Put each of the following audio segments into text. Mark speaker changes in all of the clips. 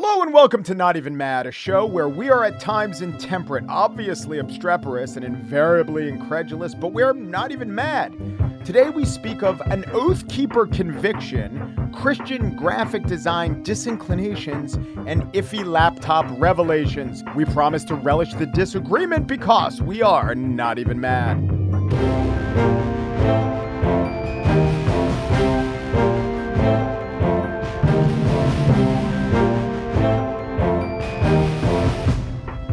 Speaker 1: Hello and welcome to Not Even Mad, a show where we are at times intemperate, obviously obstreperous, and invariably incredulous, but we're not even mad. Today we speak of an oath keeper conviction, Christian graphic design disinclinations, and iffy laptop revelations. We promise to relish the disagreement because we are not even mad.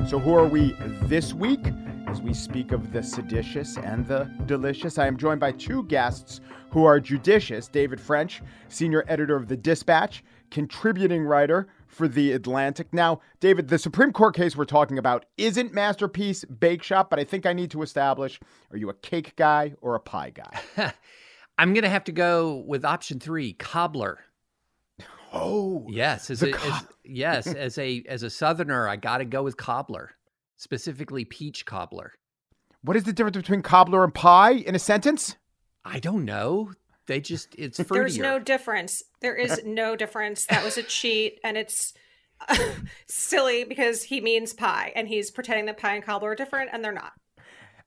Speaker 1: So, who are we this week? As we speak of the seditious and the delicious, I am joined by two guests who are judicious David French, senior editor of The Dispatch, contributing writer for The Atlantic. Now, David, the Supreme Court case we're talking about isn't Masterpiece Bake Shop, but I think I need to establish are you a cake guy or a pie guy?
Speaker 2: I'm going to have to go with option three, cobbler.
Speaker 1: Oh,
Speaker 2: yes, as, a, co- as yes, as a as a southerner, I got to go with cobbler, specifically peach cobbler.
Speaker 1: What is the difference between cobbler and pie in a sentence?
Speaker 2: I don't know. They just it's fruitier.
Speaker 3: There's no difference. There is no difference. That was a cheat, and it's silly because he means pie, and he's pretending that pie and cobbler are different, and they're not.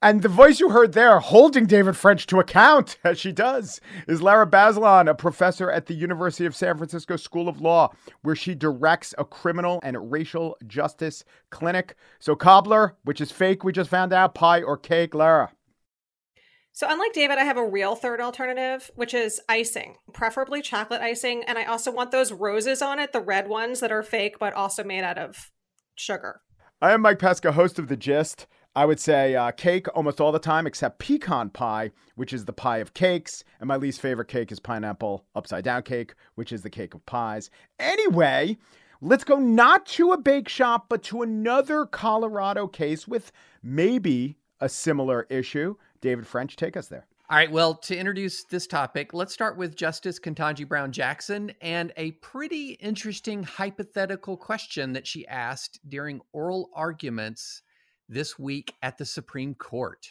Speaker 1: And the voice you heard there, holding David French to account, as she does, is Lara Bazelon, a professor at the University of San Francisco School of Law, where she directs a criminal and racial justice clinic. So, cobbler, which is fake, we just found out, pie or cake, Lara.
Speaker 3: So, unlike David, I have a real third alternative, which is icing, preferably chocolate icing. And I also want those roses on it, the red ones that are fake, but also made out of sugar.
Speaker 1: I am Mike Pesca, host of The Gist. I would say uh, cake almost all the time, except pecan pie, which is the pie of cakes. And my least favorite cake is pineapple upside down cake, which is the cake of pies. Anyway, let's go not to a bake shop, but to another Colorado case with maybe a similar issue. David French, take us there.
Speaker 2: All right. Well, to introduce this topic, let's start with Justice Ketanji Brown Jackson and a pretty interesting hypothetical question that she asked during oral arguments this week at the Supreme Court.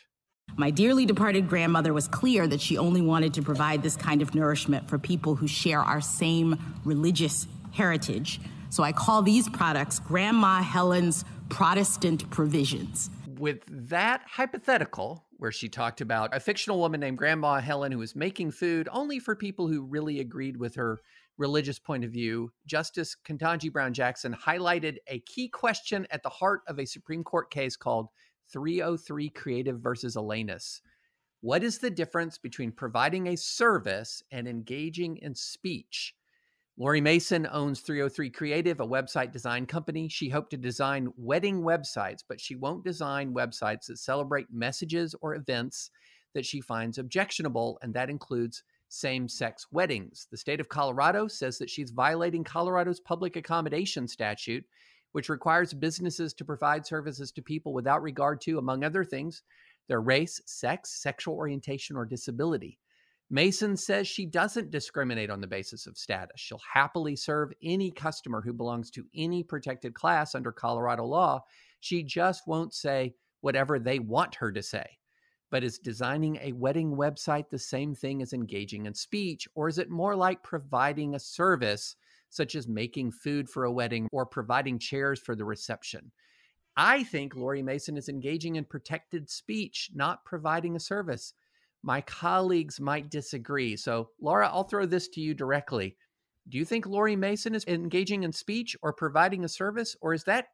Speaker 4: My dearly departed grandmother was clear that she only wanted to provide this kind of nourishment for people who share our same religious heritage. So I call these products Grandma Helen's Protestant provisions.
Speaker 2: With that hypothetical, where she talked about a fictional woman named Grandma Helen who was making food only for people who really agreed with her religious point of view, Justice Ketanji Brown Jackson highlighted a key question at the heart of a Supreme Court case called 303 Creative versus Elenis. What is the difference between providing a service and engaging in speech? Lori Mason owns 303 Creative, a website design company. She hoped to design wedding websites, but she won't design websites that celebrate messages or events that she finds objectionable, and that includes same sex weddings. The state of Colorado says that she's violating Colorado's public accommodation statute, which requires businesses to provide services to people without regard to, among other things, their race, sex, sexual orientation, or disability. Mason says she doesn't discriminate on the basis of status. She'll happily serve any customer who belongs to any protected class under Colorado law. She just won't say whatever they want her to say. But is designing a wedding website the same thing as engaging in speech, or is it more like providing a service, such as making food for a wedding or providing chairs for the reception? I think Lori Mason is engaging in protected speech, not providing a service. My colleagues might disagree. So, Lara, I'll throw this to you directly. Do you think Lori Mason is engaging in speech or providing a service, or is that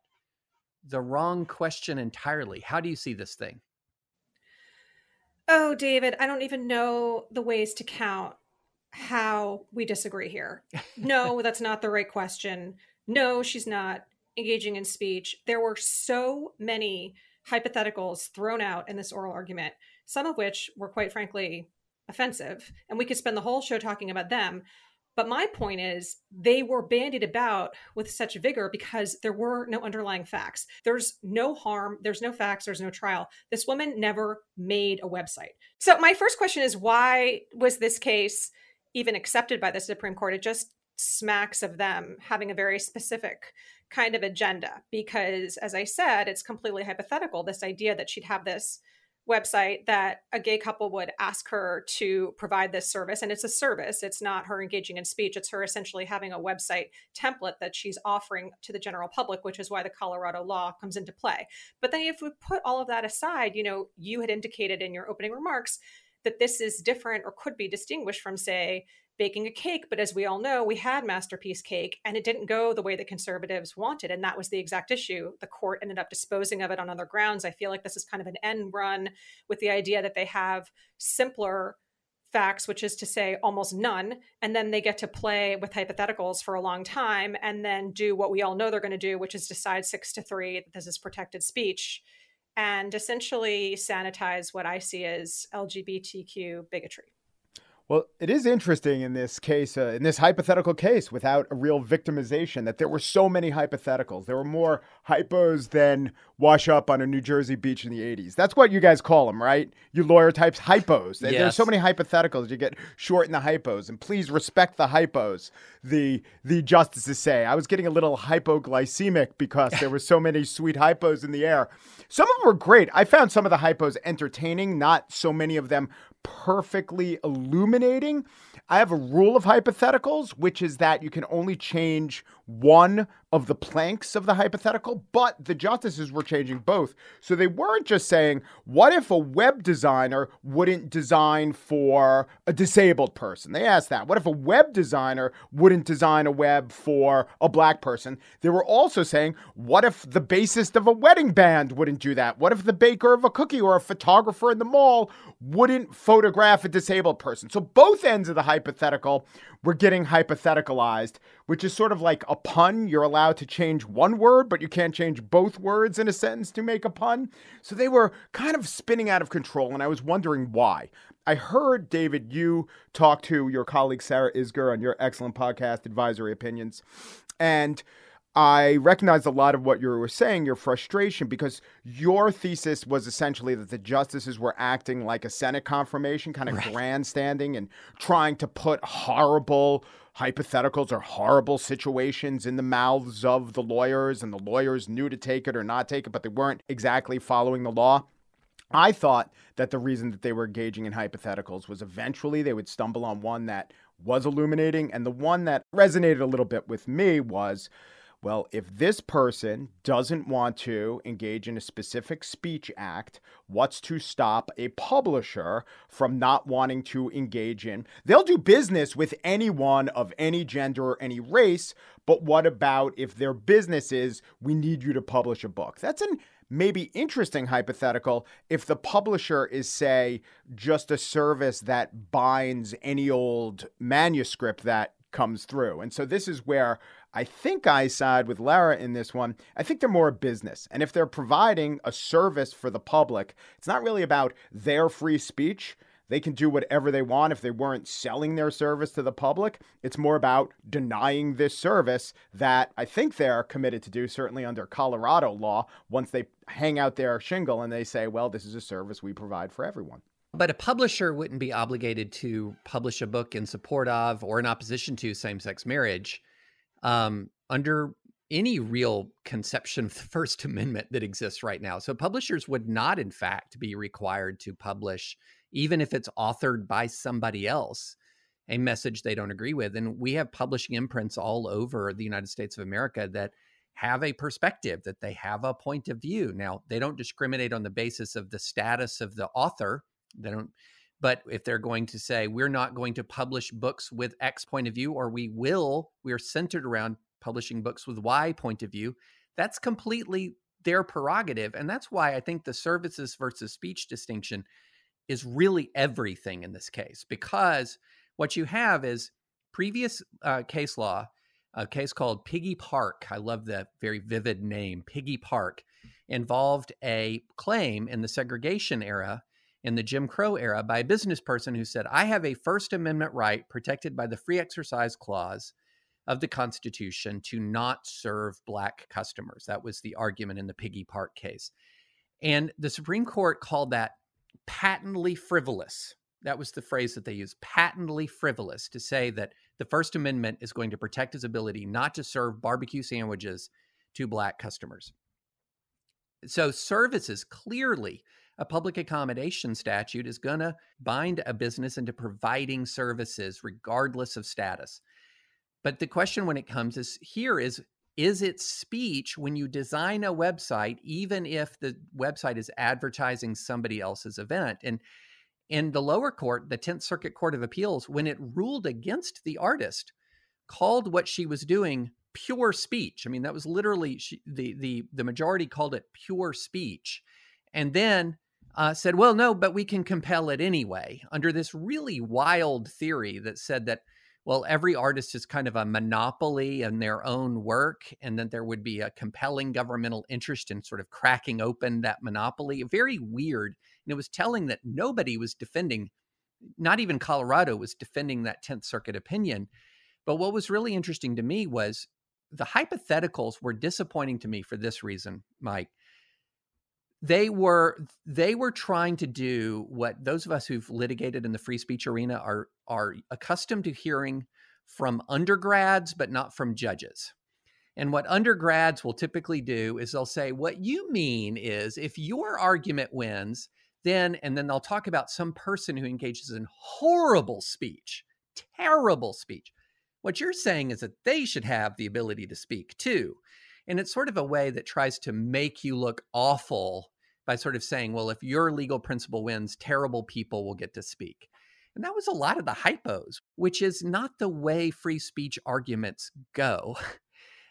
Speaker 2: the wrong question entirely? How do you see this thing?
Speaker 3: Oh, David, I don't even know the ways to count how we disagree here. No, that's not the right question. No, she's not engaging in speech. There were so many hypotheticals thrown out in this oral argument, some of which were quite frankly offensive. And we could spend the whole show talking about them. But my point is, they were bandied about with such vigor because there were no underlying facts. There's no harm, there's no facts, there's no trial. This woman never made a website. So, my first question is why was this case even accepted by the Supreme Court? It just smacks of them having a very specific kind of agenda because, as I said, it's completely hypothetical this idea that she'd have this website that a gay couple would ask her to provide this service and it's a service. It's not her engaging in speech. It's her essentially having a website template that she's offering to the general public which is why the colorado law comes into play. But then if we put all of that aside you know you had indicated in your opening remarks that this is different or could be distinguished from say baking a cake. But as we all know, we had Masterpiece Cake and it didn't go the way the conservatives wanted. And that was the exact issue. The court ended up disposing of it on other grounds. I feel like this is kind of an end run with the idea that they have simpler facts, which is to say almost none. And then they get to play with hypotheticals for a long time and then do what we all know they're going to do, which is decide six to three that this is protected speech and essentially sanitize what I see as LGBTQ bigotry.
Speaker 1: Well, it is interesting in this case, uh, in this hypothetical case, without a real victimization, that there were so many hypotheticals. There were more hypos than wash up on a New Jersey beach in the 80s. That's what you guys call them, right? You lawyer types, hypos. Yes. There's so many hypotheticals. You get short in the hypos. And please respect the hypos, the, the justices say. I was getting a little hypoglycemic because there were so many sweet hypos in the air. Some of them were great. I found some of the hypos entertaining, not so many of them perfectly illuminating. I have a rule of hypotheticals, which is that you can only change one of the planks of the hypothetical, but the justices were changing both. So they weren't just saying, what if a web designer wouldn't design for a disabled person? They asked that. What if a web designer wouldn't design a web for a black person? They were also saying, what if the bassist of a wedding band wouldn't do that? What if the baker of a cookie or a photographer in the mall wouldn't photograph a disabled person? So both ends of the hypothetical were getting hypotheticalized, which is sort of like a pun. You're allowed to change one word, but you can't change both words in a sentence to make a pun. So they were kind of spinning out of control, and I was wondering why. I heard, David, you talk to your colleague Sarah Isgur on your excellent podcast, Advisory Opinions. And I recognized a lot of what you were saying, your frustration, because your thesis was essentially that the justices were acting like a Senate confirmation, kind of right. grandstanding and trying to put horrible hypotheticals or horrible situations in the mouths of the lawyers, and the lawyers knew to take it or not take it, but they weren't exactly following the law. I thought that the reason that they were engaging in hypotheticals was eventually they would stumble on one that was illuminating. And the one that resonated a little bit with me was well, if this person doesn't want to engage in a specific speech act, what's to stop a publisher from not wanting to engage in? They'll do business with anyone of any gender or any race, but what about if their business is, we need you to publish a book? That's an maybe interesting hypothetical if the publisher is, say, just a service that binds any old manuscript that comes through. And so this is where I think I side with Lara in this one. I think they're more a business. And if they're providing a service for the public, it's not really about their free speech. They can do whatever they want if they weren't selling their service to the public. It's more about denying this service that I think they're committed to do, certainly under Colorado law, once they hang out their shingle and they say, well, this is a service we provide for everyone.
Speaker 2: But a publisher wouldn't be obligated to publish a book in support of or in opposition to same sex marriage um, under any real conception of the First Amendment that exists right now. So publishers would not, in fact, be required to publish, even if it's authored by somebody else, a message they don't agree with. And we have publishing imprints all over the United States of America that have a perspective, that they have a point of view. Now, they don't discriminate on the basis of the status of the author they don't but if they're going to say we're not going to publish books with x point of view or we will we're centered around publishing books with y point of view that's completely their prerogative and that's why i think the services versus speech distinction is really everything in this case because what you have is previous uh, case law a case called piggy park i love that very vivid name piggy park involved a claim in the segregation era in the Jim Crow era by a business person who said, I have a First Amendment right protected by the Free Exercise Clause of the Constitution to not serve Black customers. That was the argument in the Piggy Park case. And the Supreme Court called that patently frivolous. That was the phrase that they used patently frivolous to say that the First Amendment is going to protect his ability not to serve barbecue sandwiches to Black customers. So, services clearly a public accommodation statute is going to bind a business into providing services regardless of status. But the question when it comes is here is is it speech when you design a website even if the website is advertising somebody else's event? And in the lower court the 10th circuit court of appeals when it ruled against the artist called what she was doing pure speech. I mean that was literally she, the the the majority called it pure speech. And then uh, said well no but we can compel it anyway under this really wild theory that said that well, every artist is kind of a monopoly in their own work, and that there would be a compelling governmental interest in sort of cracking open that monopoly. Very weird. And it was telling that nobody was defending, not even Colorado was defending that 10th Circuit opinion. But what was really interesting to me was the hypotheticals were disappointing to me for this reason, Mike they were they were trying to do what those of us who've litigated in the free speech arena are are accustomed to hearing from undergrads but not from judges. And what undergrads will typically do is they'll say what you mean is if your argument wins then and then they'll talk about some person who engages in horrible speech terrible speech. What you're saying is that they should have the ability to speak too. And it's sort of a way that tries to make you look awful by sort of saying, well, if your legal principle wins, terrible people will get to speak. And that was a lot of the hypos, which is not the way free speech arguments go.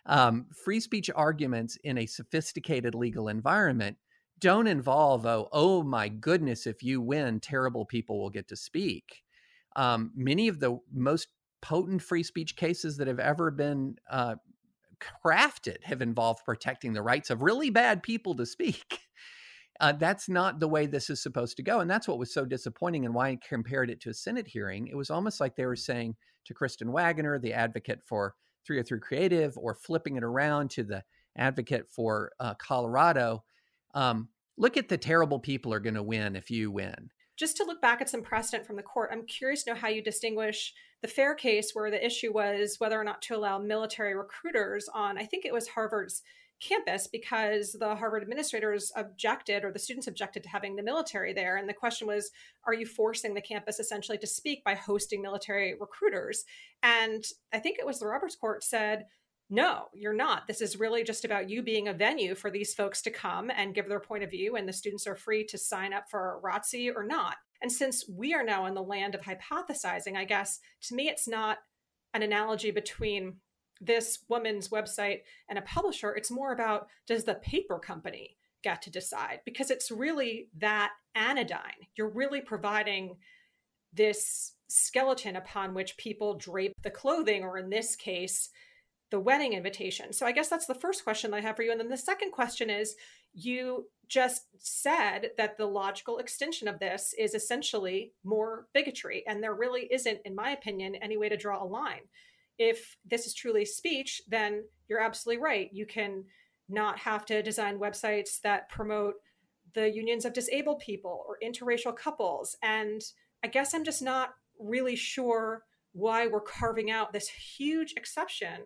Speaker 2: Um, free speech arguments in a sophisticated legal environment don't involve, oh, oh my goodness, if you win, terrible people will get to speak. Um, many of the most potent free speech cases that have ever been uh, crafted have involved protecting the rights of really bad people to speak. Uh, that's not the way this is supposed to go. And that's what was so disappointing and why I compared it to a Senate hearing. It was almost like they were saying to Kristen Waggoner, the advocate for 303 Creative, or flipping it around to the advocate for uh, Colorado. Um, look at the terrible people are going to win if you win.
Speaker 3: Just to look back at some precedent from the court, I'm curious to know how you distinguish the fair case where the issue was whether or not to allow military recruiters on, I think it was Harvard's campus because the Harvard administrators objected or the students objected to having the military there. And the question was, are you forcing the campus essentially to speak by hosting military recruiters? And I think it was the Roberts Court said, no, you're not. This is really just about you being a venue for these folks to come and give their point of view, and the students are free to sign up for ROTC or not. And since we are now in the land of hypothesizing, I guess to me, it's not an analogy between this woman's website and a publisher. It's more about does the paper company get to decide? Because it's really that anodyne. You're really providing this skeleton upon which people drape the clothing, or in this case, the wedding invitation. So I guess that's the first question I have for you. And then the second question is you just said that the logical extension of this is essentially more bigotry. And there really isn't, in my opinion, any way to draw a line if this is truly speech, then you're absolutely right. You can not have to design websites that promote the unions of disabled people or interracial couples. And I guess I'm just not really sure why we're carving out this huge exception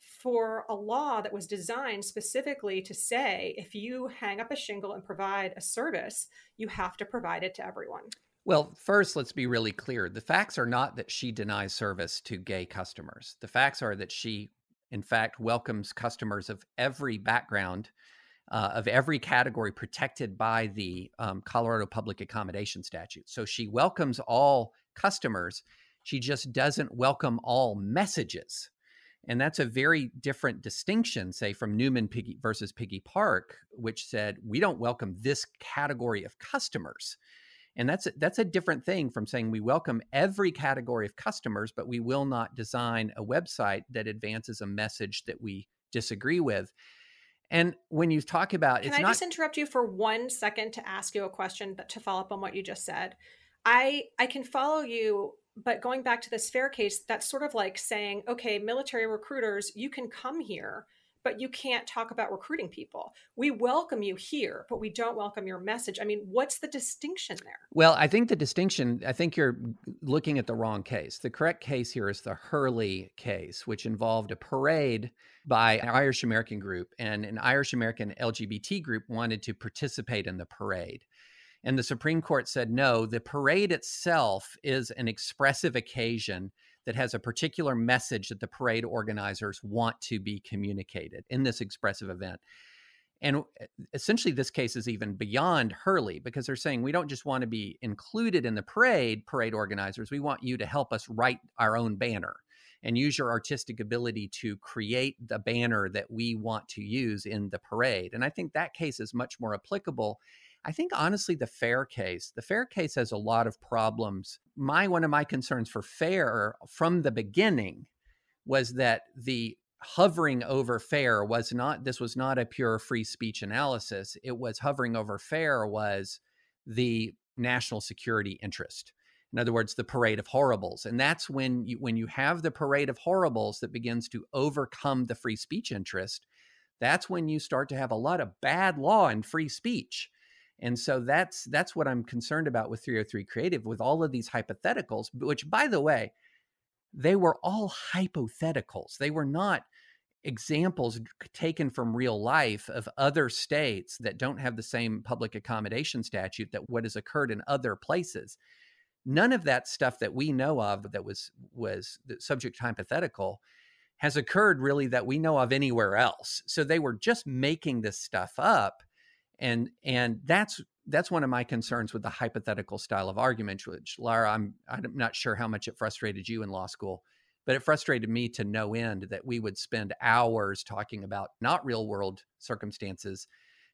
Speaker 3: for a law that was designed specifically to say if you hang up a shingle and provide a service, you have to provide it to everyone.
Speaker 2: Well, first, let's be really clear. The facts are not that she denies service to gay customers. The facts are that she, in fact, welcomes customers of every background, uh, of every category protected by the um, Colorado Public Accommodation Statute. So she welcomes all customers. She just doesn't welcome all messages. And that's a very different distinction, say, from Newman Piggy versus Piggy Park, which said we don't welcome this category of customers and that's a, that's a different thing from saying we welcome every category of customers but we will not design a website that advances a message that we disagree with. And when you talk about
Speaker 3: can
Speaker 2: i
Speaker 3: not... just interrupt you for one second to ask you a question but to follow up on what you just said? I i can follow you but going back to this fair case that's sort of like saying okay military recruiters you can come here but you can't talk about recruiting people. We welcome you here, but we don't welcome your message. I mean, what's the distinction there?
Speaker 2: Well, I think the distinction, I think you're looking at the wrong case. The correct case here is the Hurley case, which involved a parade by an Irish American group, and an Irish American LGBT group wanted to participate in the parade. And the Supreme Court said no, the parade itself is an expressive occasion that has a particular message that the parade organizers want to be communicated in this expressive event. And uh, essentially, this case is even beyond Hurley because they're saying we don't just want to be included in the parade, parade organizers. We want you to help us write our own banner and use your artistic ability to create the banner that we want to use in the parade. And I think that case is much more applicable. I think honestly, the fair case, the fair case has a lot of problems. My one of my concerns for fair from the beginning was that the hovering over fair was not this was not a pure free speech analysis. It was hovering over fair was the national security interest. In other words the parade of horribles. And that's when you when you have the parade of horribles that begins to overcome the free speech interest that's when you start to have a lot of bad law in free speech and so that's that's what i'm concerned about with 303 creative with all of these hypotheticals which by the way they were all hypotheticals. They were not examples taken from real life of other states that don't have the same public accommodation statute that what has occurred in other places none of that stuff that we know of that was was subject hypothetical has occurred really that we know of anywhere else so they were just making this stuff up and and that's that's one of my concerns with the hypothetical style of argument which lara i'm i'm not sure how much it frustrated you in law school but it frustrated me to no end that we would spend hours talking about not real world circumstances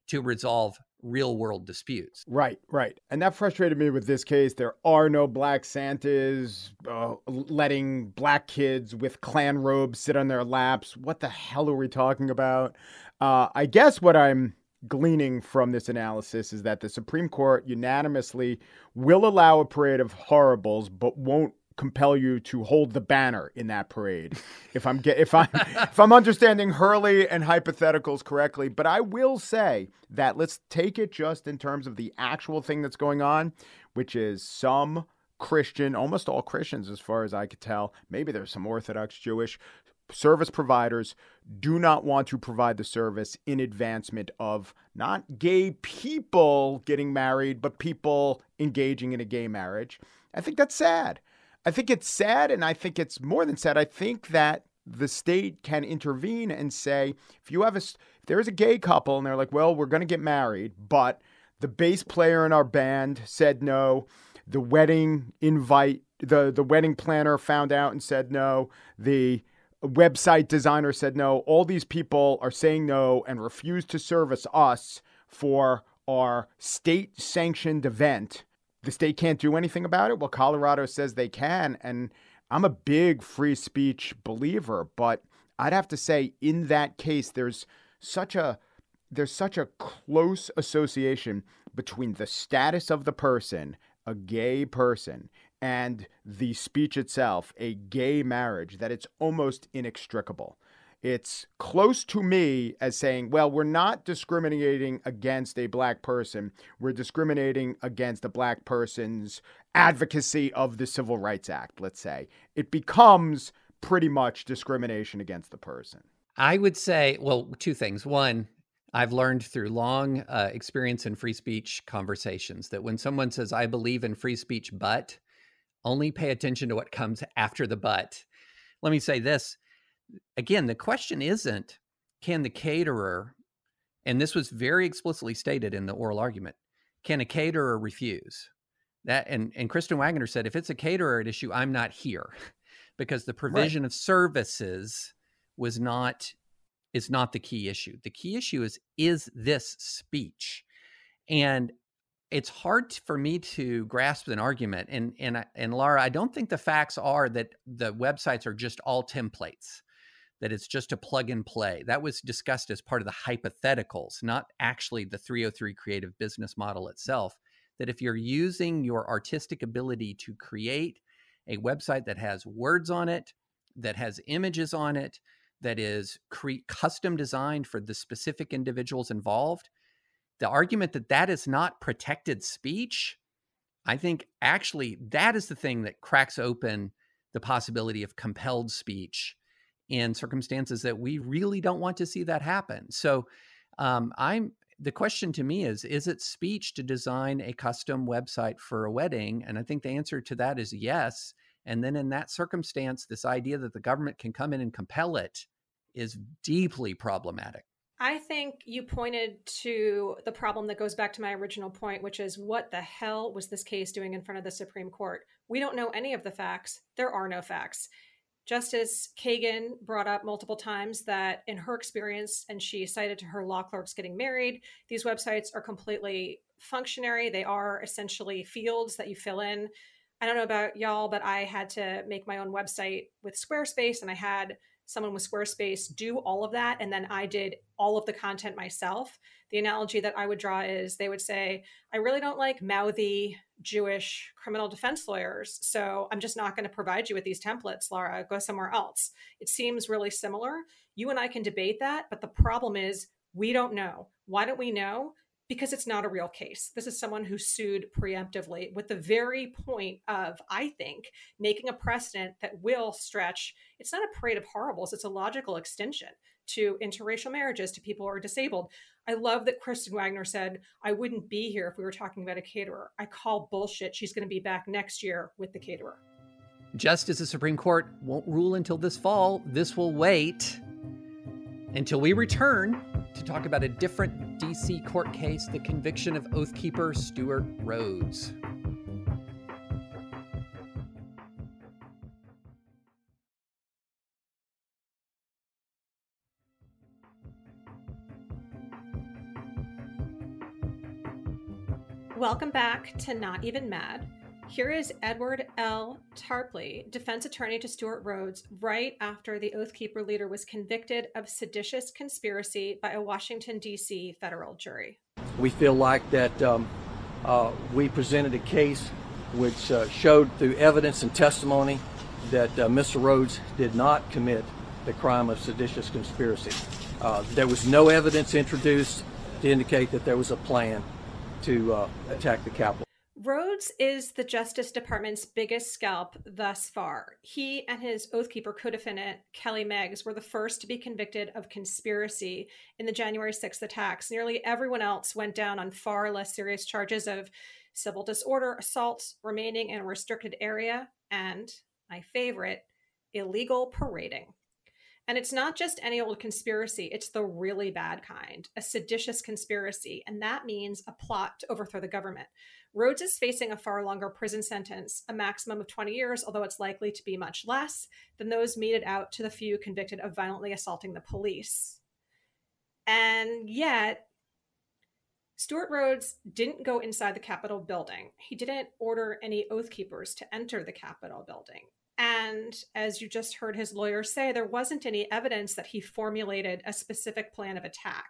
Speaker 2: to resolve real world disputes.
Speaker 1: Right, right. And that frustrated me with this case. There are no black Santas uh, letting black kids with Klan robes sit on their laps. What the hell are we talking about? Uh, I guess what I'm gleaning from this analysis is that the Supreme Court unanimously will allow a parade of horribles, but won't compel you to hold the banner in that parade. If I'm get, if I'm if I'm understanding Hurley and hypotheticals correctly, but I will say that let's take it just in terms of the actual thing that's going on, which is some Christian, almost all Christians as far as I could tell, maybe there's some Orthodox Jewish service providers do not want to provide the service in advancement of not gay people getting married, but people engaging in a gay marriage. I think that's sad. I think it's sad, and I think it's more than sad. I think that the state can intervene and say, if you have a, if there is a gay couple and they're like, well, we're going to get married, but the bass player in our band said no, the wedding invite, the the wedding planner found out and said no, the website designer said no. All these people are saying no and refuse to service us for our state sanctioned event the state can't do anything about it. Well, Colorado says they can. And I'm a big free speech believer, but I'd have to say in that case, there's such a there's such a close association between the status of the person, a gay person, and the speech itself, a gay marriage, that it's almost inextricable. It's close to me as saying, well, we're not discriminating against a black person. We're discriminating against a black person's advocacy of the Civil Rights Act, let's say. It becomes pretty much discrimination against the person.
Speaker 2: I would say, well, two things. One, I've learned through long uh, experience in free speech conversations that when someone says, I believe in free speech, but only pay attention to what comes after the but. Let me say this again, the question isn't can the caterer, and this was very explicitly stated in the oral argument, can a caterer refuse? That and, and Kristen Waggoner said, if it's a caterer at issue, I'm not here because the provision right. of services was not is not the key issue. The key issue is is this speech? And it's hard for me to grasp an argument and and and Lara, I don't think the facts are that the websites are just all templates that it's just a plug and play. That was discussed as part of the hypotheticals, not actually the 303 creative business model itself. That if you're using your artistic ability to create a website that has words on it, that has images on it, that is cre- custom designed for the specific individuals involved, the argument that that is not protected speech, I think actually that is the thing that cracks open the possibility of compelled speech in circumstances that we really don't want to see that happen. So um, I'm the question to me is is it speech to design a custom website for a wedding? And I think the answer to that is yes. And then in that circumstance, this idea that the government can come in and compel it is deeply problematic.
Speaker 3: I think you pointed to the problem that goes back to my original point, which is what the hell was this case doing in front of the Supreme Court? We don't know any of the facts. There are no facts. Justice Kagan brought up multiple times that in her experience, and she cited to her law clerks getting married, these websites are completely functionary. They are essentially fields that you fill in. I don't know about y'all, but I had to make my own website with Squarespace and I had someone with Squarespace do all of that. And then I did all of the content myself. The analogy that I would draw is they would say, I really don't like mouthy Jewish criminal defense lawyers. So I'm just not going to provide you with these templates, Lara. Go somewhere else. It seems really similar. You and I can debate that. But the problem is, we don't know. Why don't we know? Because it's not a real case. This is someone who sued preemptively with the very point of, I think, making a precedent that will stretch. It's not a parade of horribles, it's a logical extension to interracial marriages, to people who are disabled. I love that Kristen Waggoner said, I wouldn't be here if we were talking about a caterer. I call bullshit. She's going to be back next year with the caterer.
Speaker 2: Just as the Supreme Court won't rule until this fall, this will wait until we return to talk about a different DC court case the conviction of Oathkeeper Stewart Rhodes.
Speaker 3: Welcome back to Not Even Mad. Here is Edward L. Tarpley, defense attorney to Stewart Rhodes, right after the Oathkeeper leader was convicted of seditious conspiracy by a Washington, D.C. federal jury.
Speaker 5: We feel like that um, uh, we presented a case which uh, showed through evidence and testimony that uh, Mr. Rhodes did not commit the crime of seditious conspiracy. Uh, there was no evidence introduced to indicate that there was a plan to uh, attack the Capitol.
Speaker 3: Rhodes is the Justice Department's biggest scalp thus far. He and his Oathkeeper co defendant, Kelly Meggs, were the first to be convicted of conspiracy in the January 6th attacks. Nearly everyone else went down on far less serious charges of civil disorder, assault, remaining in a restricted area, and, my favorite, illegal parading. And it's not just any old conspiracy, it's the really bad kind, a seditious conspiracy. And that means a plot to overthrow the government. Rhodes is facing a far longer prison sentence, a maximum of 20 years, although it's likely to be much less than those meted out to the few convicted of violently assaulting the police. And yet, Stewart Rhodes didn't go inside the Capitol building. He didn't order any oath keepers to enter the Capitol building. And as you just heard his lawyer say, there wasn't any evidence that he formulated a specific plan of attack.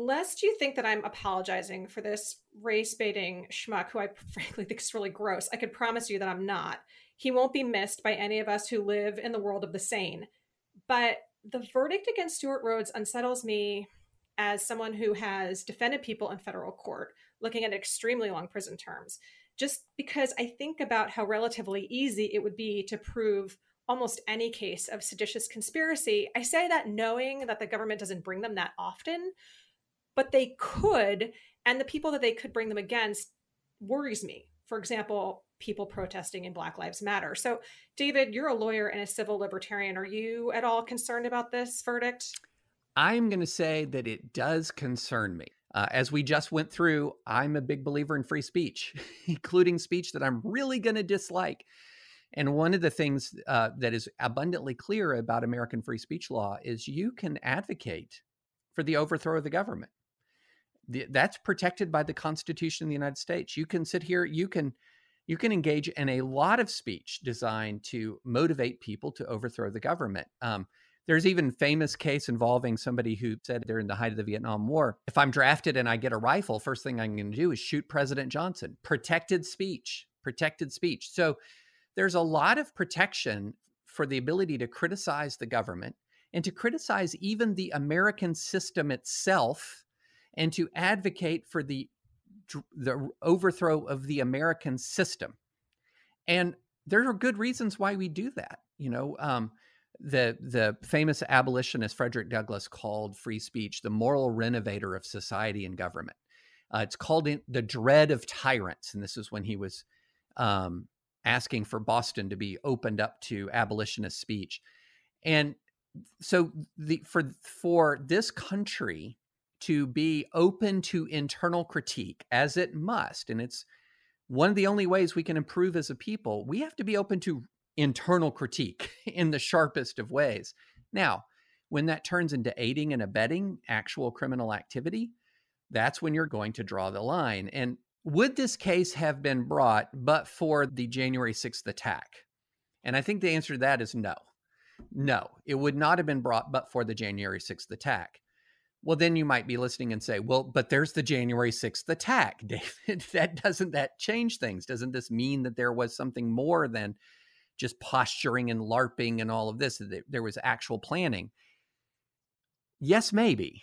Speaker 3: Lest you think that I'm apologizing for this race baiting schmuck, who I frankly think is really gross, I could promise you that I'm not. He won't be missed by any of us who live in the world of the sane. But the verdict against Stewart Rhodes unsettles me as someone who has defended people in federal court, looking at extremely long prison terms just because I think about how relatively easy it would be to prove almost any case of seditious conspiracy. I say that knowing that the government doesn't bring them that often, but they could, and the people that they could bring them against worries me. For example, people protesting in Black Lives Matter. So, David, you're a lawyer and a civil libertarian. Are you at all concerned about this verdict?
Speaker 2: I'm going to say that it does concern me. Uh, as we just went through, I'm a big believer in free speech, including speech that I'm really going to dislike. And one of the things uh, that is abundantly clear about American free speech law is you can advocate for the overthrow of the government. The, that's protected by the Constitution of the United States. You can sit here, you can you can engage in a lot of speech designed to motivate people to overthrow the government. Um, there's even famous case involving somebody who said during the height of the Vietnam War, if I'm drafted and I get a rifle, first thing I'm going to do is shoot President Johnson. Protected speech, protected speech. So there's a lot of protection for the ability to criticize the government and to criticize even the American system itself and to advocate for the the overthrow of the American system. And there are good reasons why we do that. You know, um, the the famous abolitionist Frederick Douglass called free speech the moral renovator of society and government. Uh, it's called the dread of tyrants, and this is when he was um, asking for Boston to be opened up to abolitionist speech. And so, the for for this country to be open to internal critique, as it must, and it's one of the only ways we can improve as a people, we have to be open to internal critique in the sharpest of ways. Now, when that turns into aiding and abetting actual criminal activity, that's when you're going to draw the line. And would this case have been brought but for the January 6th attack? And I think the answer to that is no. No, it would not have been brought but for the January 6th attack. Well, then you might be listening and say, well, but there's the January 6th attack, David. that doesn't that change things? Doesn't this mean that there was something more than just posturing and LARPing and all of this? That there was actual planning? Yes, maybe.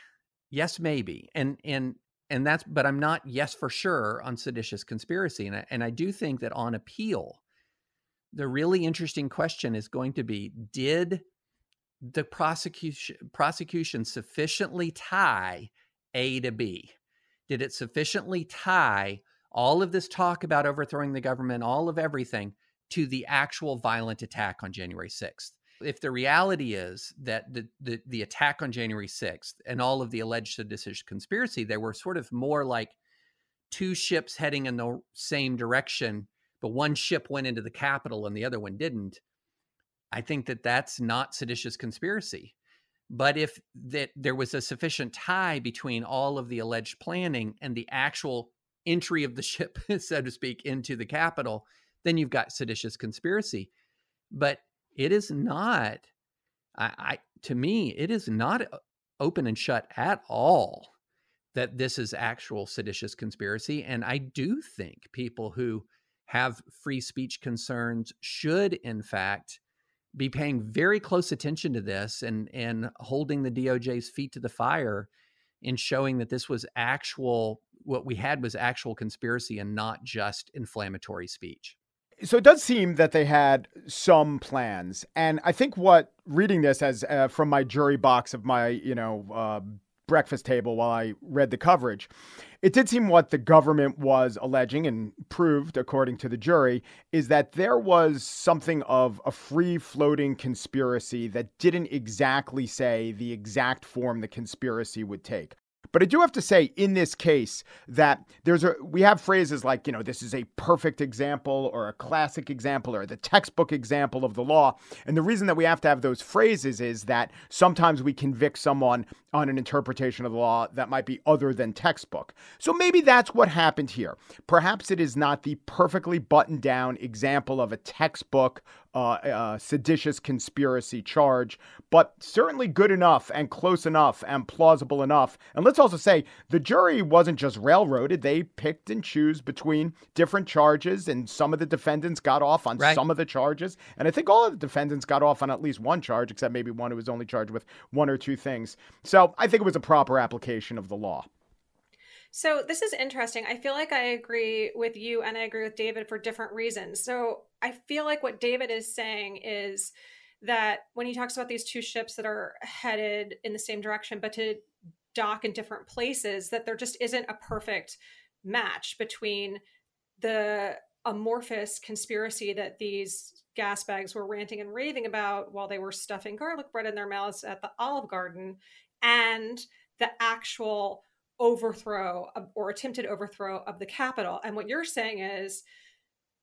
Speaker 2: Yes, maybe. And and and that's but I'm not yes for sure on seditious conspiracy. And I, and I do think that on appeal, the really interesting question is going to be did the prosecution prosecution sufficiently tie A to B? Did it sufficiently tie all of this talk about overthrowing the government, all of everything, to the actual violent attack on January 6th? If the reality is that the, the, the attack on January 6th and all of the alleged seditious conspiracy, they were sort of more like two ships heading in the same direction, but one ship went into the Capitol and the other one didn't I think that that's not seditious conspiracy. But if that there was a sufficient tie between all of the alleged planning and the actual entry of the ship, so to speak, into the Capitol, then you've got seditious conspiracy. But it is not. I, I to me, it is not uh, open and shut at all that this is actual seditious conspiracy. And I do think people who have free speech concerns should, in fact, be paying very close attention to this and and holding the DOJ's feet to the fire in showing that this was actual what we had was actual conspiracy and not just inflammatory speech.
Speaker 1: So it does seem that they had some plans, and I think what reading this as uh, from my jury box of my you know uh, breakfast table while I read the coverage. It did seem what the government was alleging and proved, according to the jury, is that there was something of a free floating conspiracy that didn't exactly say the exact form the conspiracy would take. But I do have to say in this case that there's a we have phrases like, you know, this is a perfect example or a classic example or the textbook example of the law. And the reason that we have to have those phrases is that sometimes we convict someone on an interpretation of the law that might be other than textbook. So maybe that's what happened here. Perhaps it is not the perfectly buttoned down example of a textbook uh, uh, seditious conspiracy charge, but certainly good enough and close enough and plausible enough. And let's also say the jury wasn't just railroaded, they picked and chose between different charges, and some of the defendants got off on right. some of the charges. And I think all of the defendants got off on at least one charge, except maybe one who was only charged with one or two things. So I think it was a proper application of the law.
Speaker 3: So this is interesting. I feel like I agree with you and I agree with David for different reasons. So I feel like what David is saying is that when he talks about these two ships that are headed in the same direction but to dock in different places that there just isn't a perfect match between the amorphous conspiracy that these gas bags were ranting and raving about while they were stuffing garlic bread in their mouths at the Olive Garden and the actual overthrow of, or attempted overthrow of the Capitol. And what you're saying is,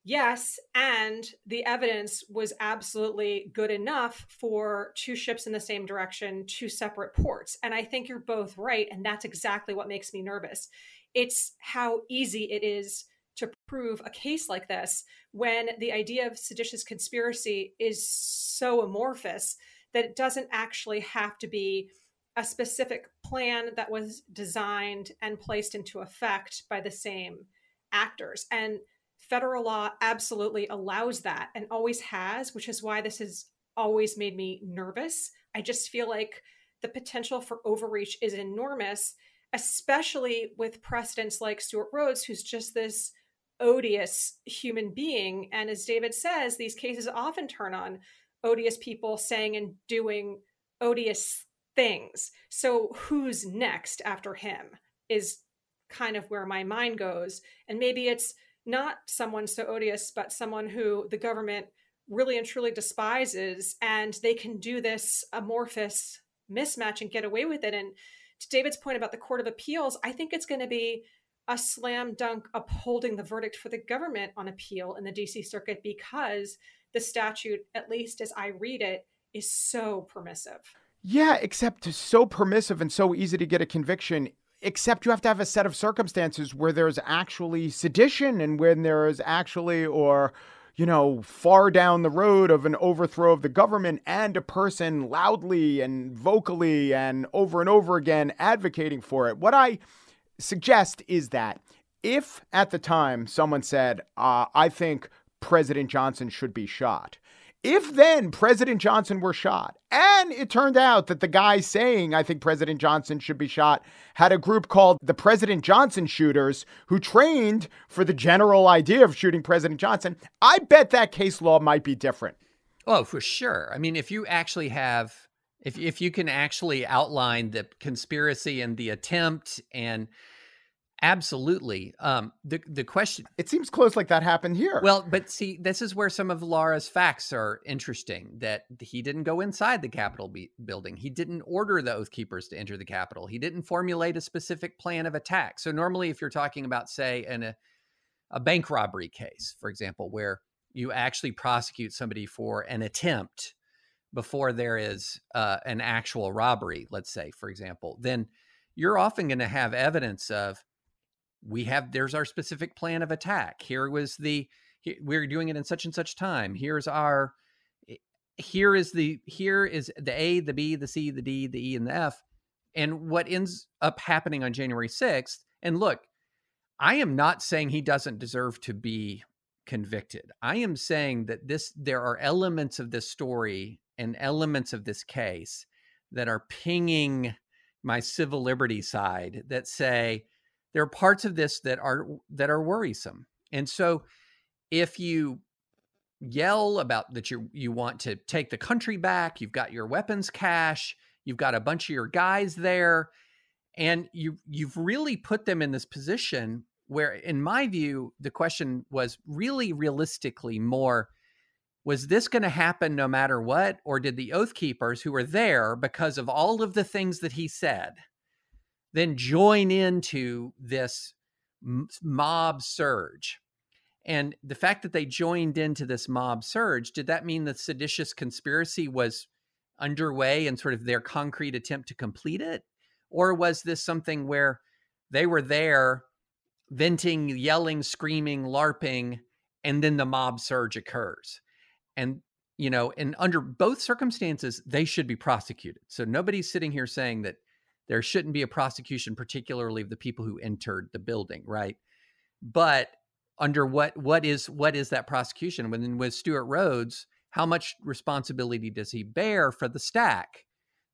Speaker 3: yes, and the evidence was absolutely good enough for two ships in the same direction, two separate ports. And I think you're both right. And that's exactly what makes me nervous. It's how easy it is to prove a case like this when the idea of seditious conspiracy is so amorphous that it doesn't actually have to be a specific plan that was designed and placed into effect by the same actors. And federal law absolutely allows that and always has, which is why this has always made me nervous. I just feel like the potential for overreach is enormous, especially with precedents like Stewart Rhodes, who's just this odious human being. And as David says, these cases often turn on odious people saying and doing odious things. So who's next after him is kind of where my mind goes. And maybe it's not someone so odious, but someone who the government really and truly despises, and they can do this amorphous mismatch and get away with it. And to David's point about the Court of Appeals, I think it's going to be a slam dunk upholding the verdict for the government on appeal in the DC Circuit because the statute, at least as I read it, is so permissive.
Speaker 1: Yeah, except so permissive and so easy to get a conviction. Except you have to have a set of circumstances where there's actually sedition and when there is actually, or, you know, far down the road of an overthrow of the government and a person loudly and vocally and over and over again advocating for it. What I suggest is that if at the time someone said, uh, I think President Johnson should be shot, if then President Johnson were shot, and it turned out that the guy saying, I think President Johnson should be shot, had a group called the President Johnson Shooters who trained for the general idea of shooting President Johnson, I bet that case law might be different.
Speaker 2: Oh, for sure. I mean, if you actually have, if, if you can actually outline the conspiracy and the attempt and Absolutely. Um, the the question.
Speaker 1: It seems close, like that happened here.
Speaker 2: Well, but see, this is where some of Lara's facts are interesting. That he didn't go inside the Capitol be- building. He didn't order the Oath Keepers to enter the Capitol. He didn't formulate a specific plan of attack. So normally, if you're talking about, say, in a a bank robbery case, for example, where you actually prosecute somebody for an attempt before there is uh, an actual robbery, let's say, for example, then you're often going to have evidence of we have there's our specific plan of attack. Here was the we're doing it in such and such time. Here's our eh, here is the here is the a the b the c the d the e and the f. And what ends up happening on january 6th and look i am not saying he doesn't deserve to be convicted. I am saying that this there are elements of this story and elements of this case that are pinging my civil liberty side that say there are parts of this that are that are worrisome. And so if you yell about that you you want to take the country back, you've got your weapons cache, you've got a bunch of your guys there, and you you've really put them in this position where in my view the question was really realistically more was this going to happen no matter what or did the oath keepers who were there because of all of the things that he said then join into this mob surge. And the fact that they joined into this mob surge, did that mean the seditious conspiracy was underway and sort of their concrete attempt to complete it? Or was this something where they were there venting, yelling, screaming, LARPing, and then the mob surge occurs? And, you know, and under both circumstances, they should be prosecuted. So nobody's sitting here saying that there shouldn't be a prosecution, particularly of the people who entered the building, right? But under what what is what is that prosecution? When with Stewart Rhodes, how much responsibility does he bear for the stack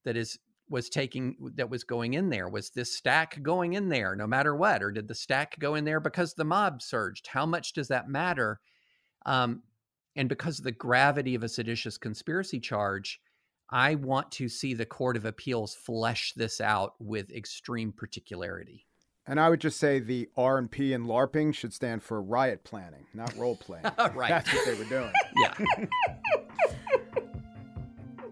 Speaker 2: that is was taking that was going in there? Was this stack going in there no matter what, or did the stack go in there because the mob surged? How much does that matter? Um, and because of the gravity of a seditious conspiracy charge, I want to see the Court of Appeals flesh this out with extreme particularity.
Speaker 1: And I would just say the R and P in LARPing should stand for riot planning, not role playing.
Speaker 2: right.
Speaker 1: That's what they were doing.
Speaker 2: yeah.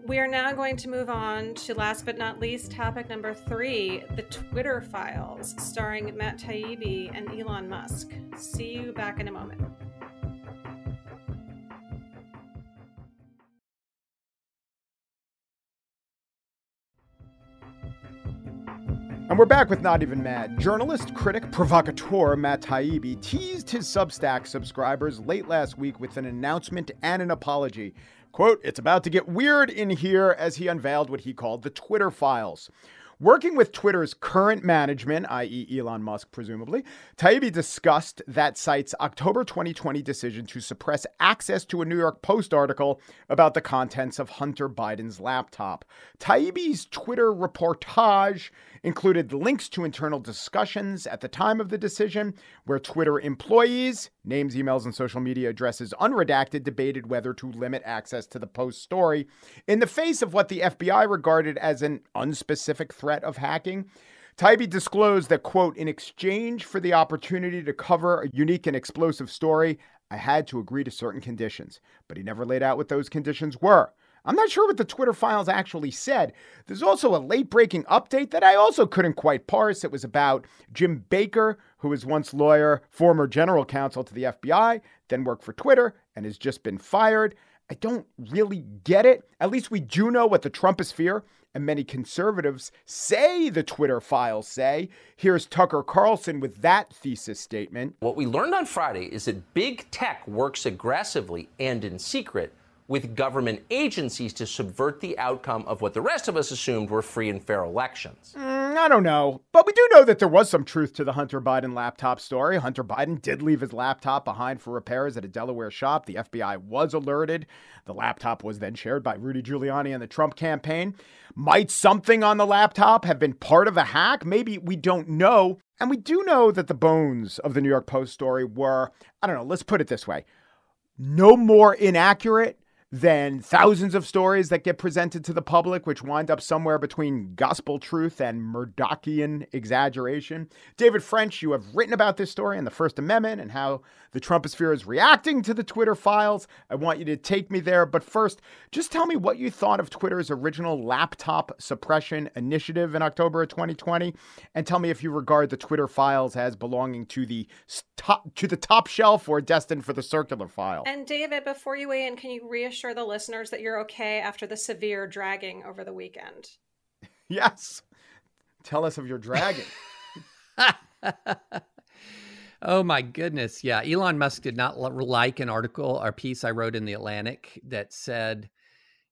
Speaker 3: We are now going to move on to last but not least topic number three the Twitter files, starring Matt Taibbi and Elon Musk. See you back in a moment.
Speaker 1: And we're back with Not Even Mad. Journalist, critic, provocateur Matt Taibbi teased his Substack subscribers late last week with an announcement and an apology. Quote, it's about to get weird in here as he unveiled what he called the Twitter files. Working with Twitter's current management, i.e., Elon Musk, presumably, Taibbi discussed that site's October 2020 decision to suppress access to a New York Post article about the contents of Hunter Biden's laptop. Taibbi's Twitter reportage included links to internal discussions at the time of the decision, where Twitter employees, names, emails, and social media addresses unredacted, debated whether to limit access to the Post story in the face of what the FBI regarded as an unspecific threat of hacking. Taibbi disclosed that, quote, in exchange for the opportunity to cover a unique and explosive story, I had to agree to certain conditions, but he never laid out what those conditions were. I'm not sure what the Twitter files actually said. There's also a late breaking update that I also couldn't quite parse. It was about Jim Baker, who was once lawyer, former general counsel to the FBI, then worked for Twitter, and has just been fired. I don't really get it. At least we do know what the Trumposphere and many conservatives say the Twitter files say. Here's Tucker Carlson with that thesis statement.
Speaker 6: What we learned on Friday is that big tech works aggressively and in secret with government agencies to subvert the outcome of what the rest of us assumed were free and fair elections.
Speaker 1: Mm, I don't know. But we do know that there was some truth to the Hunter Biden laptop story. Hunter Biden did leave his laptop behind for repairs at a Delaware shop. The FBI was alerted. The laptop was then shared by Rudy Giuliani and the Trump campaign. Might something on the laptop have been part of a hack? Maybe we don't know. And we do know that the bones of the New York Post story were, I don't know, let's put it this way no more inaccurate than thousands of stories that get presented to the public, which wind up somewhere between gospel truth and Murdochian exaggeration. David French, you have written about this story and the First Amendment and how the Trumposphere is reacting to the Twitter files. I want you to take me there. But first, just tell me what you thought of Twitter's original laptop suppression initiative in October of 2020, and tell me if you regard the Twitter files as belonging to the top to the top shelf or destined for the circular file.
Speaker 3: And David, before you weigh in, can you reassure reassure the listeners that you're okay after the severe dragging over the weekend.
Speaker 1: Yes. Tell us of your dragging.
Speaker 2: oh my goodness. Yeah. Elon Musk did not like an article or piece I wrote in The Atlantic that said,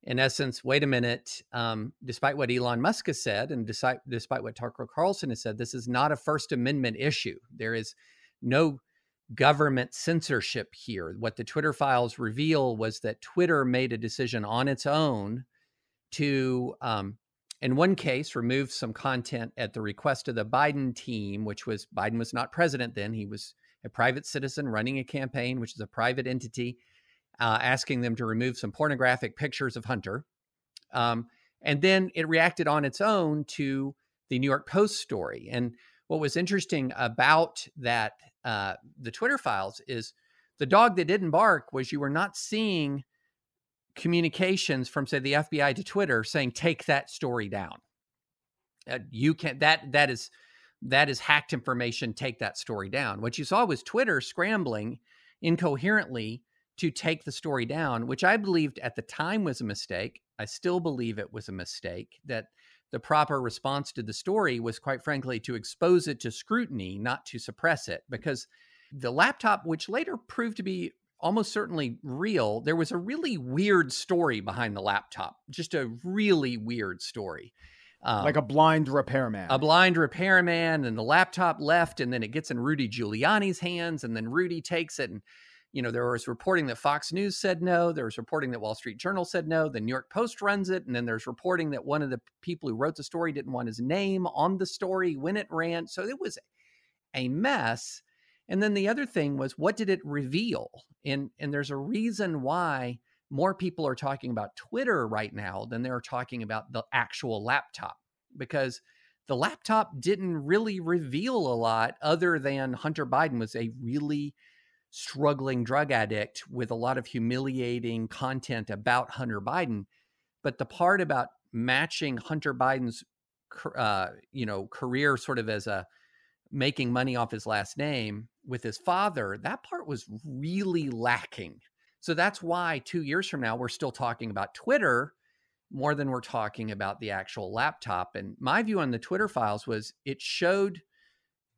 Speaker 2: in essence, wait a minute, um, despite what Elon Musk has said and despite, despite what Tucker Carlson has said, this is not a First Amendment issue. There is no government censorship here. What the Twitter files reveal was that Twitter made a decision on its own to, um, in one case, remove some content at the request of the Biden team, which was Biden was not president then. He was a private citizen running a campaign, which is a private entity, uh, asking them to remove some pornographic pictures of Hunter. Um, and then it reacted on its own to the New York Post story. And what was interesting about that uh, the Twitter files is the dog that didn't bark was you were not seeing communications from say the FBI to Twitter saying take that story down. Uh, you can that that is that is hacked information. Take that story down. What you saw was Twitter scrambling incoherently to take the story down, which I believed at the time was a mistake. I still believe it was a mistake. That the proper response to the story was, quite frankly, to expose it to scrutiny, not to suppress it. Because the laptop, which later proved to be almost certainly real, there was a really weird story behind the laptop, just a really weird story.
Speaker 1: Um, like a blind repairman.
Speaker 2: A blind repairman, and the laptop left, and then it gets in Rudy Giuliani's hands, and then Rudy takes it and you know, there was reporting that Fox News said no. There was reporting that Wall Street Journal said no. The New York Post runs it. And then there's reporting that one of the people who wrote the story didn't want his name on the story when it ran. So it was a mess. And then the other thing was, what did it reveal? And, and there's a reason why more people are talking about Twitter right now than they're talking about the actual laptop because the laptop didn't really reveal a lot other than Hunter Biden was a really struggling drug addict with a lot of humiliating content about Hunter Biden. But the part about matching Hunter Biden's, uh, you know, career sort of as a making money off his last name with his father, that part was really lacking. So that's why two years from now, we're still talking about Twitter more than we're talking about the actual laptop. And my view on the Twitter files was it showed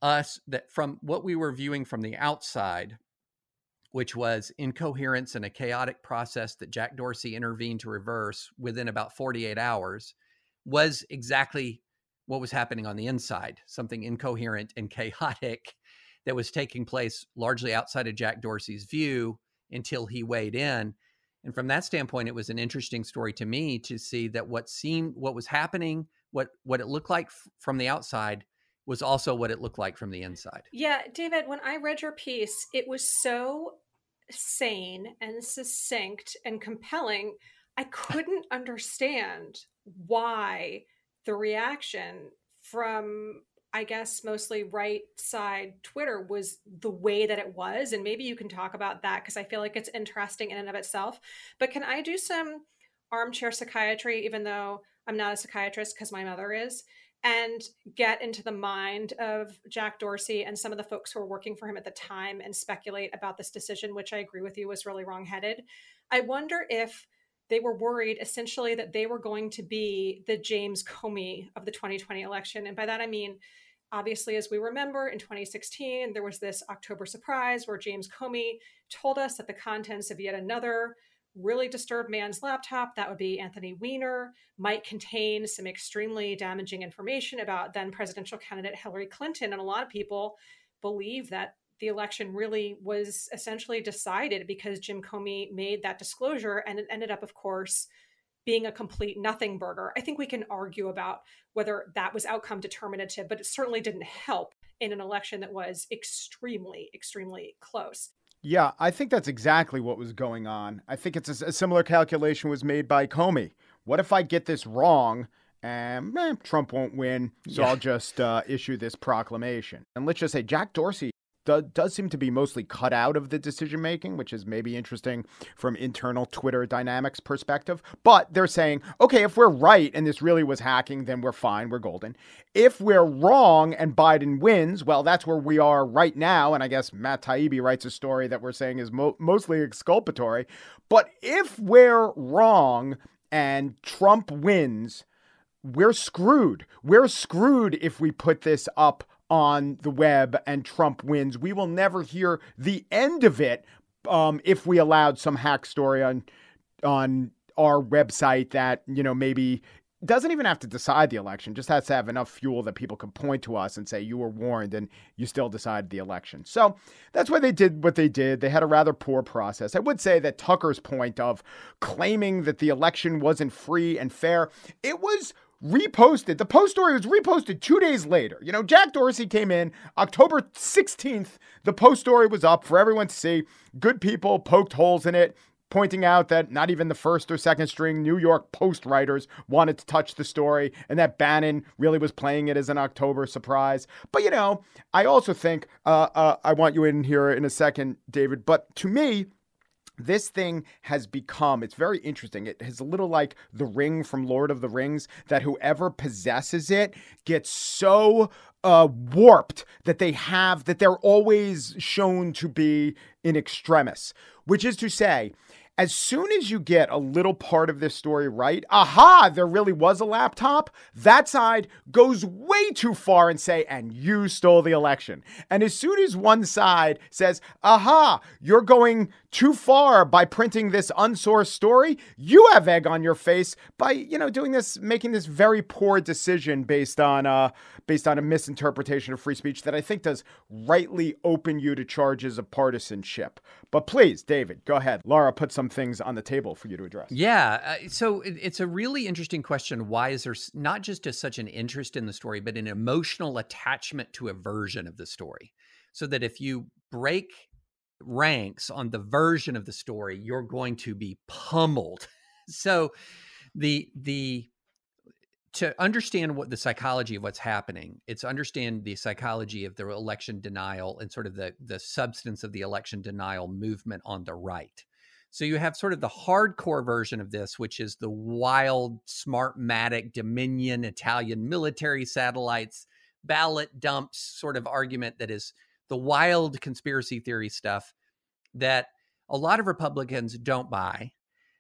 Speaker 2: us that from what we were viewing from the outside, which was incoherence and a chaotic process that Jack Dorsey intervened to reverse within about 48 hours, was exactly what was happening on the inside, something incoherent and chaotic that was taking place largely outside of Jack Dorsey's view until he weighed in. And from that standpoint, it was an interesting story to me to see that what seemed, what was happening, what what it looked like f- from the outside was also what it looked like from the inside.
Speaker 3: Yeah, David, when I read your piece, it was so sane and succinct and compelling. I couldn't understand why the reaction from I guess mostly right side Twitter was the way that it was. And maybe you can talk about that because I feel like it's interesting in and of itself. But can I do some armchair psychiatry, even though I'm not a psychiatrist because my mother is, and get into the mind of Jack Dorsey and some of the folks who were working for him at the time and speculate about this decision, which I agree with you was really wrongheaded? I wonder if they were worried essentially that they were going to be the James Comey of the 2020 election. And by that, I mean, obviously, as we remember, in 2016, there was this October surprise where James Comey told us that the contents of yet another really disturbed man's laptop, that would be Anthony Weiner, might contain some extremely damaging information about then presidential candidate Hillary Clinton. And a lot of people believe that the election really was essentially decided because Jim Comey made that disclosure, and it ended up, of course, being a complete nothing burger. I think we can argue about whether that was outcome determinative, but it certainly didn't help in an election that was extremely, extremely close.
Speaker 1: Yeah, I think that's exactly what was going on. I think it's a, a similar calculation was made by Comey. What if I get this wrong? And eh, Trump won't win, so yeah. I'll just uh, issue this proclamation. And let's just say Jack Dorsey do, does seem to be mostly cut out of the decision making, which is maybe interesting from internal Twitter dynamics perspective. But they're saying, okay, if we're right and this really was hacking, then we're fine, we're golden. If we're wrong and Biden wins, well, that's where we are right now. And I guess Matt Taibbi writes a story that we're saying is mo- mostly exculpatory. But if we're wrong and Trump wins, we're screwed. We're screwed if we put this up on the web and Trump wins. We will never hear the end of it um, if we allowed some hack story on on our website that you know maybe doesn't even have to decide the election just has to have enough fuel that people can point to us and say you were warned and you still decided the election. So that's why they did what they did. They had a rather poor process. I would say that tucker's point of claiming that the election wasn't free and fair it was reposted. The post story was reposted two days later. You know, Jack Dorsey came in October 16th. The post story was up for everyone to see. Good people poked holes in it, pointing out that not even the first or second string New York Post writers wanted to touch the story and that Bannon really was playing it as an October surprise. But, you know, I also think, uh, uh, I want you in here in a second, David, but to me, this thing has become it's very interesting it is a little like the ring from lord of the rings that whoever possesses it gets so uh, warped that they have that they're always shown to be in extremis which is to say as soon as you get a little part of this story right, aha, there really was a laptop, that side goes way too far and say, and you stole the election. And as soon as one side says, aha, you're going too far by printing this unsourced story, you have egg on your face by, you know, doing this, making this very poor decision based on uh based on a misinterpretation of free speech that I think does rightly open you to charges of partisanship. But please, David, go ahead. Lara put some things on the table for you to address.
Speaker 2: Yeah. Uh, so it, it's a really interesting question. Why is there not just a, such an interest in the story, but an emotional attachment to a version of the story? So that if you break ranks on the version of the story, you're going to be pummeled. so the the to understand what the psychology of what's happening, it's understand the psychology of the election denial and sort of the the substance of the election denial movement on the right. So you have sort of the hardcore version of this, which is the wild, smartmatic Dominion Italian military satellites, ballot dumps sort of argument that is the wild conspiracy theory stuff that a lot of Republicans don't buy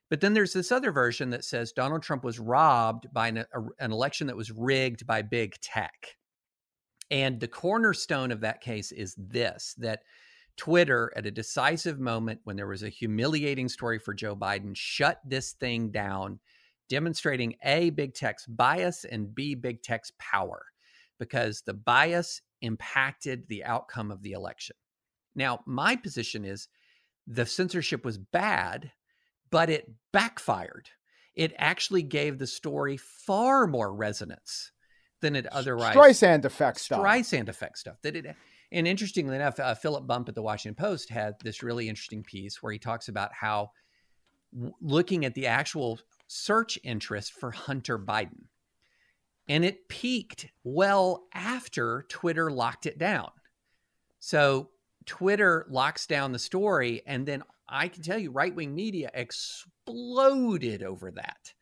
Speaker 2: but then there's this other version that says Donald Trump was robbed by an, a, an election that was rigged by big tech. And the cornerstone of that case is this that Twitter, at a decisive moment when there was a humiliating story for Joe Biden, shut this thing down demonstrating A, big tech's bias, and B, big tech's power, because the bias impacted the outcome of the election. Now, my position is the censorship was bad, but it backfired. It actually gave the story far more resonance than it otherwise.
Speaker 1: Streisand effect stuff.
Speaker 2: Streisand effect stuff. That it, and interestingly enough, uh, Philip Bump at the Washington Post had this really interesting piece where he talks about how w- looking at the actual search interest for Hunter Biden, and it peaked well after Twitter locked it down. So Twitter locks down the story, and then I can tell you, right wing media exploded over that.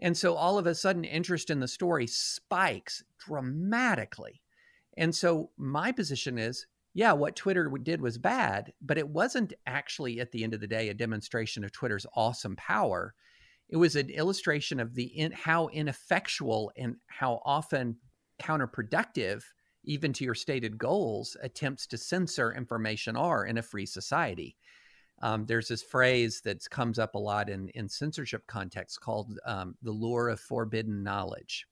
Speaker 2: And so all of a sudden, interest in the story spikes dramatically. And so my position is yeah, what Twitter did was bad, but it wasn't actually at the end of the day a demonstration of Twitter's awesome power. It was an illustration of the in, how ineffectual and how often counterproductive even to your stated goals, attempts to censor information are in a free society. Um, there's this phrase that comes up a lot in, in censorship context called um, the lure of forbidden knowledge.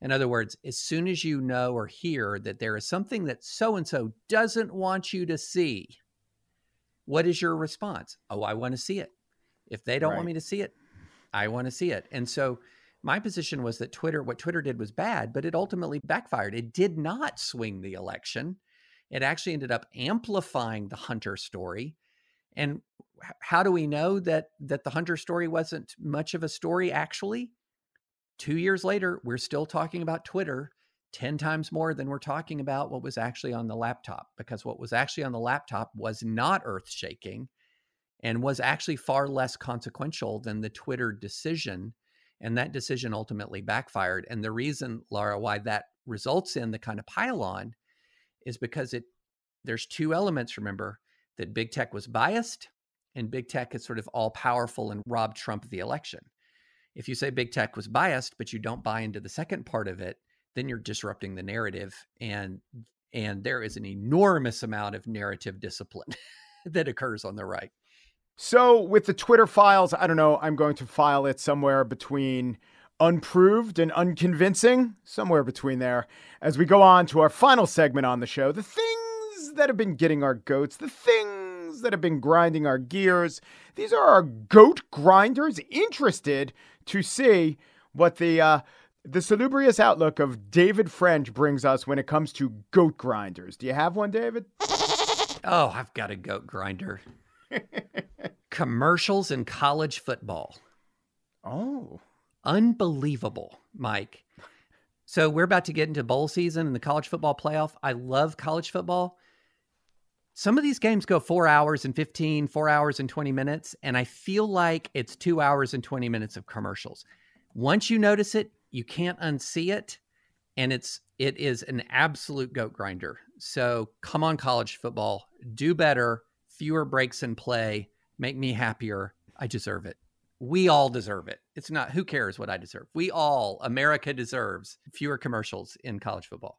Speaker 2: In other words, as soon as you know or hear that there is something that so and so doesn't want you to see, what is your response? Oh, I want to see it. If they don't right. want me to see it, I want to see it. And so my position was that Twitter, what Twitter did was bad, but it ultimately backfired. It did not swing the election. It actually ended up amplifying the Hunter story. And how do we know that that the Hunter story wasn't much of a story actually? 2 years later, we're still talking about Twitter 10 times more than we're talking about what was actually on the laptop because what was actually on the laptop was not earth-shaking and was actually far less consequential than the Twitter decision and that decision ultimately backfired. And the reason, Lara, why that results in the kind of pile-on is because it there's two elements, remember, that big tech was biased and big tech is sort of all powerful and robbed Trump of the election. If you say big tech was biased, but you don't buy into the second part of it, then you're disrupting the narrative and and there is an enormous amount of narrative discipline that occurs on the right.
Speaker 1: So, with the Twitter files, I don't know, I'm going to file it somewhere between unproved and unconvincing, somewhere between there, as we go on to our final segment on the show the things that have been getting our goats, the things that have been grinding our gears. These are our goat grinders interested to see what the. Uh, the salubrious outlook of David French brings us when it comes to goat grinders. Do you have one, David?
Speaker 2: Oh, I've got a goat grinder. Commercials in college football.
Speaker 1: Oh.
Speaker 2: Unbelievable, Mike. So we're about to get into bowl season and the college football playoff. I love college football. Some of these games go four hours and 15, four hours and 20 minutes. And I feel like it's two hours and 20 minutes of commercials. Once you notice it, you can't unsee it. And it's it is an absolute goat grinder. So come on, college football, do better fewer breaks in play make me happier. I deserve it. We all deserve it. It's not who cares what I deserve. We all, America deserves fewer commercials in college football.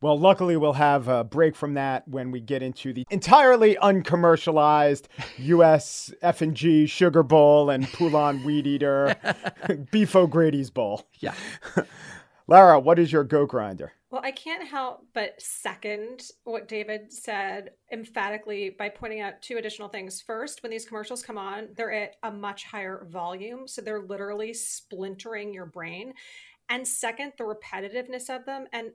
Speaker 1: Well, luckily, we'll have a break from that when we get into the entirely uncommercialized U.S. F&G Sugar Bowl and Poulan Weed Eater Beef O'Brady's Bowl.
Speaker 2: Yeah.
Speaker 1: Lara, what is your go grinder?
Speaker 3: Well, I can't help but second what David said emphatically by pointing out two additional things. First, when these commercials come on, they're at a much higher volume. So they're literally splintering your brain. And second, the repetitiveness of them. And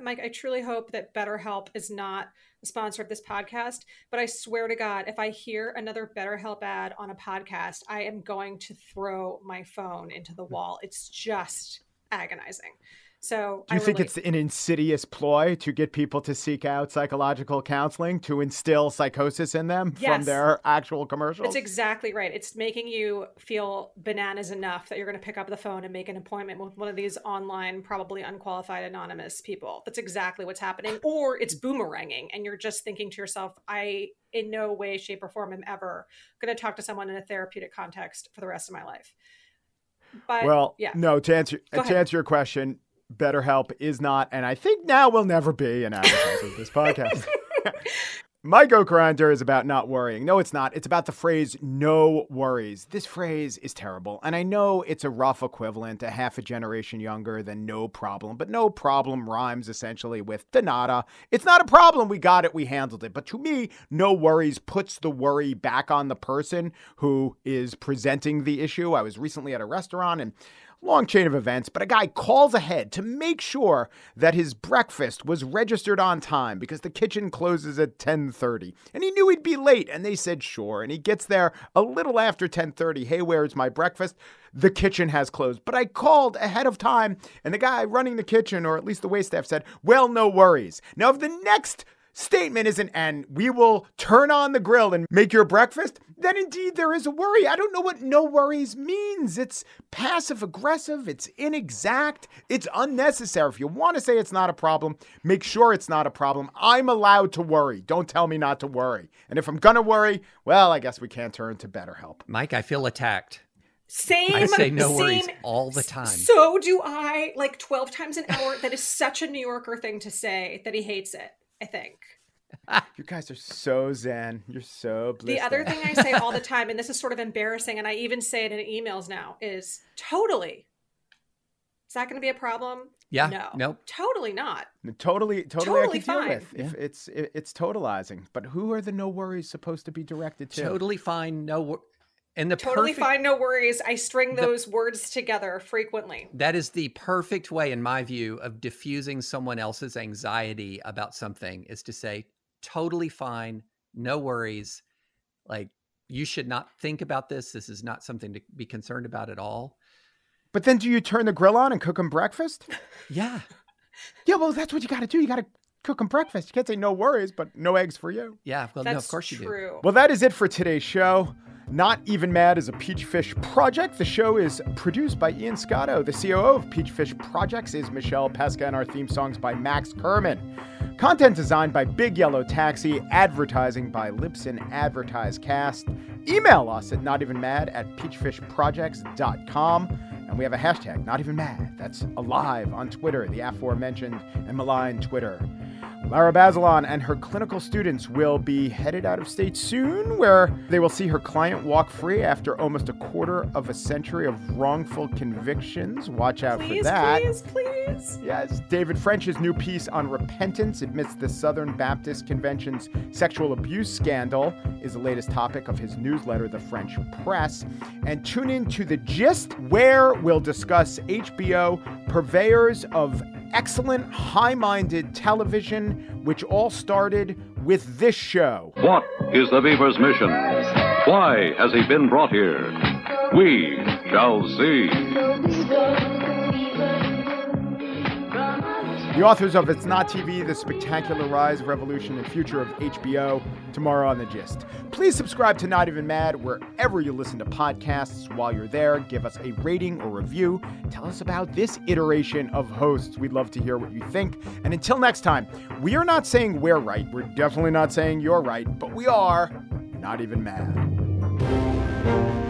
Speaker 3: Mike, I truly hope that BetterHelp is not a sponsor of this podcast, but I swear to God, if I hear another BetterHelp ad on a podcast, I am going to throw my phone into the mm. wall. It's just agonizing. So,
Speaker 1: do you I think it's an insidious ploy to get people to seek out psychological counseling to instill psychosis in them yes. from their actual commercials?
Speaker 3: It's exactly right. It's making you feel bananas enough that you're going to pick up the phone and make an appointment with one of these online, probably unqualified, anonymous people. That's exactly what's happening. Or it's boomeranging, and you're just thinking to yourself, I, in no way, shape, or form, am ever going to talk to someone in a therapeutic context for the rest of my life.
Speaker 1: But, well, yeah. no. To answer to answer your question, BetterHelp is not, and I think now will never be an advertiser of this podcast. My go grinder is about not worrying. No, it's not. It's about the phrase no worries. This phrase is terrible. And I know it's a rough equivalent, a half a generation younger than no problem, but no problem rhymes essentially with nada. It's not a problem. We got it. We handled it. But to me, no worries puts the worry back on the person who is presenting the issue. I was recently at a restaurant and long chain of events, but a guy calls ahead to make sure that his breakfast was registered on time because the kitchen closes at 10:30. And he knew he'd be late and they said sure. And he gets there a little after 10:30. "Hey, where's my breakfast?" The kitchen has closed. But I called ahead of time and the guy running the kitchen or at least the waitstaff said, "Well, no worries." Now, if the next statement isn't, and we will turn on the grill and make your breakfast, then indeed there is a worry. I don't know what no worries means. It's passive aggressive, it's inexact, it's unnecessary. If you want to say it's not a problem, make sure it's not a problem. I'm allowed to worry. Don't tell me not to worry. And if I'm going to worry, well, I guess we can't turn to BetterHelp.
Speaker 2: Mike, I feel attacked.
Speaker 3: Same.
Speaker 2: I say no
Speaker 3: same,
Speaker 2: worries all the time.
Speaker 3: So do I, like 12 times an hour. that is such a New Yorker thing to say that he hates it. I think.
Speaker 1: you guys are so zen. You're so blissful.
Speaker 3: The other thing I say all the time, and this is sort of embarrassing, and I even say it in emails now, is totally. Is that going to be a problem?
Speaker 2: Yeah.
Speaker 3: No.
Speaker 2: Nope.
Speaker 3: Totally not.
Speaker 1: Totally, totally,
Speaker 3: Totally
Speaker 1: I can
Speaker 3: fine.
Speaker 1: deal with. If it's it, it's totalizing. But who are the no worries supposed to be directed to?
Speaker 2: Totally fine. No wor- and the
Speaker 3: Totally
Speaker 2: perfect,
Speaker 3: fine. No worries. I string
Speaker 2: The-
Speaker 3: those words together frequently.
Speaker 2: That is the perfect way, in my view, of diffusing someone else's anxiety about something is to say, totally fine, no worries. Like, you should not think about this. This is not something to be concerned about at all.
Speaker 1: But then do you turn the grill on and cook them breakfast?
Speaker 2: Yeah.
Speaker 1: yeah, well, that's what you got to do. You got to cook them breakfast. You can't say no worries, but no eggs for you.
Speaker 2: Yeah. Well,
Speaker 3: That's
Speaker 2: no, of course you do.
Speaker 1: Well, that is it for today's show. Not Even Mad is a Peachfish project. The show is produced by Ian Scotto. The COO of Peachfish Projects is Michelle Pesca, and our theme songs by Max Kerman. Content designed by Big Yellow Taxi, advertising by Libsyn Advertise Cast. Email us at notevenmad at peachfishprojects.com. And we have a hashtag, not even mad. That's alive on Twitter, the aforementioned and maligned Twitter. Lara Bazelon and her clinical students will be headed out of state soon, where they will see her client walk free after almost a quarter of a century of wrongful convictions. Watch out
Speaker 3: Please,
Speaker 1: for that.
Speaker 3: please, please.
Speaker 1: Yes, David French's new piece on repentance amidst the Southern Baptist Convention's sexual abuse scandal is the latest topic of his newsletter, The French Press. And tune in to The Gist, where we'll discuss HBO, purveyors of excellent, high minded television, which all started with this show.
Speaker 7: What is the Beaver's mission? Why has he been brought here? We shall see.
Speaker 1: The authors of It's Not TV, The Spectacular Rise, of Revolution, and Future of HBO, tomorrow on The Gist. Please subscribe to Not Even Mad wherever you listen to podcasts. While you're there, give us a rating or review. Tell us about this iteration of hosts. We'd love to hear what you think. And until next time, we are not saying we're right. We're definitely not saying you're right, but we are not even mad.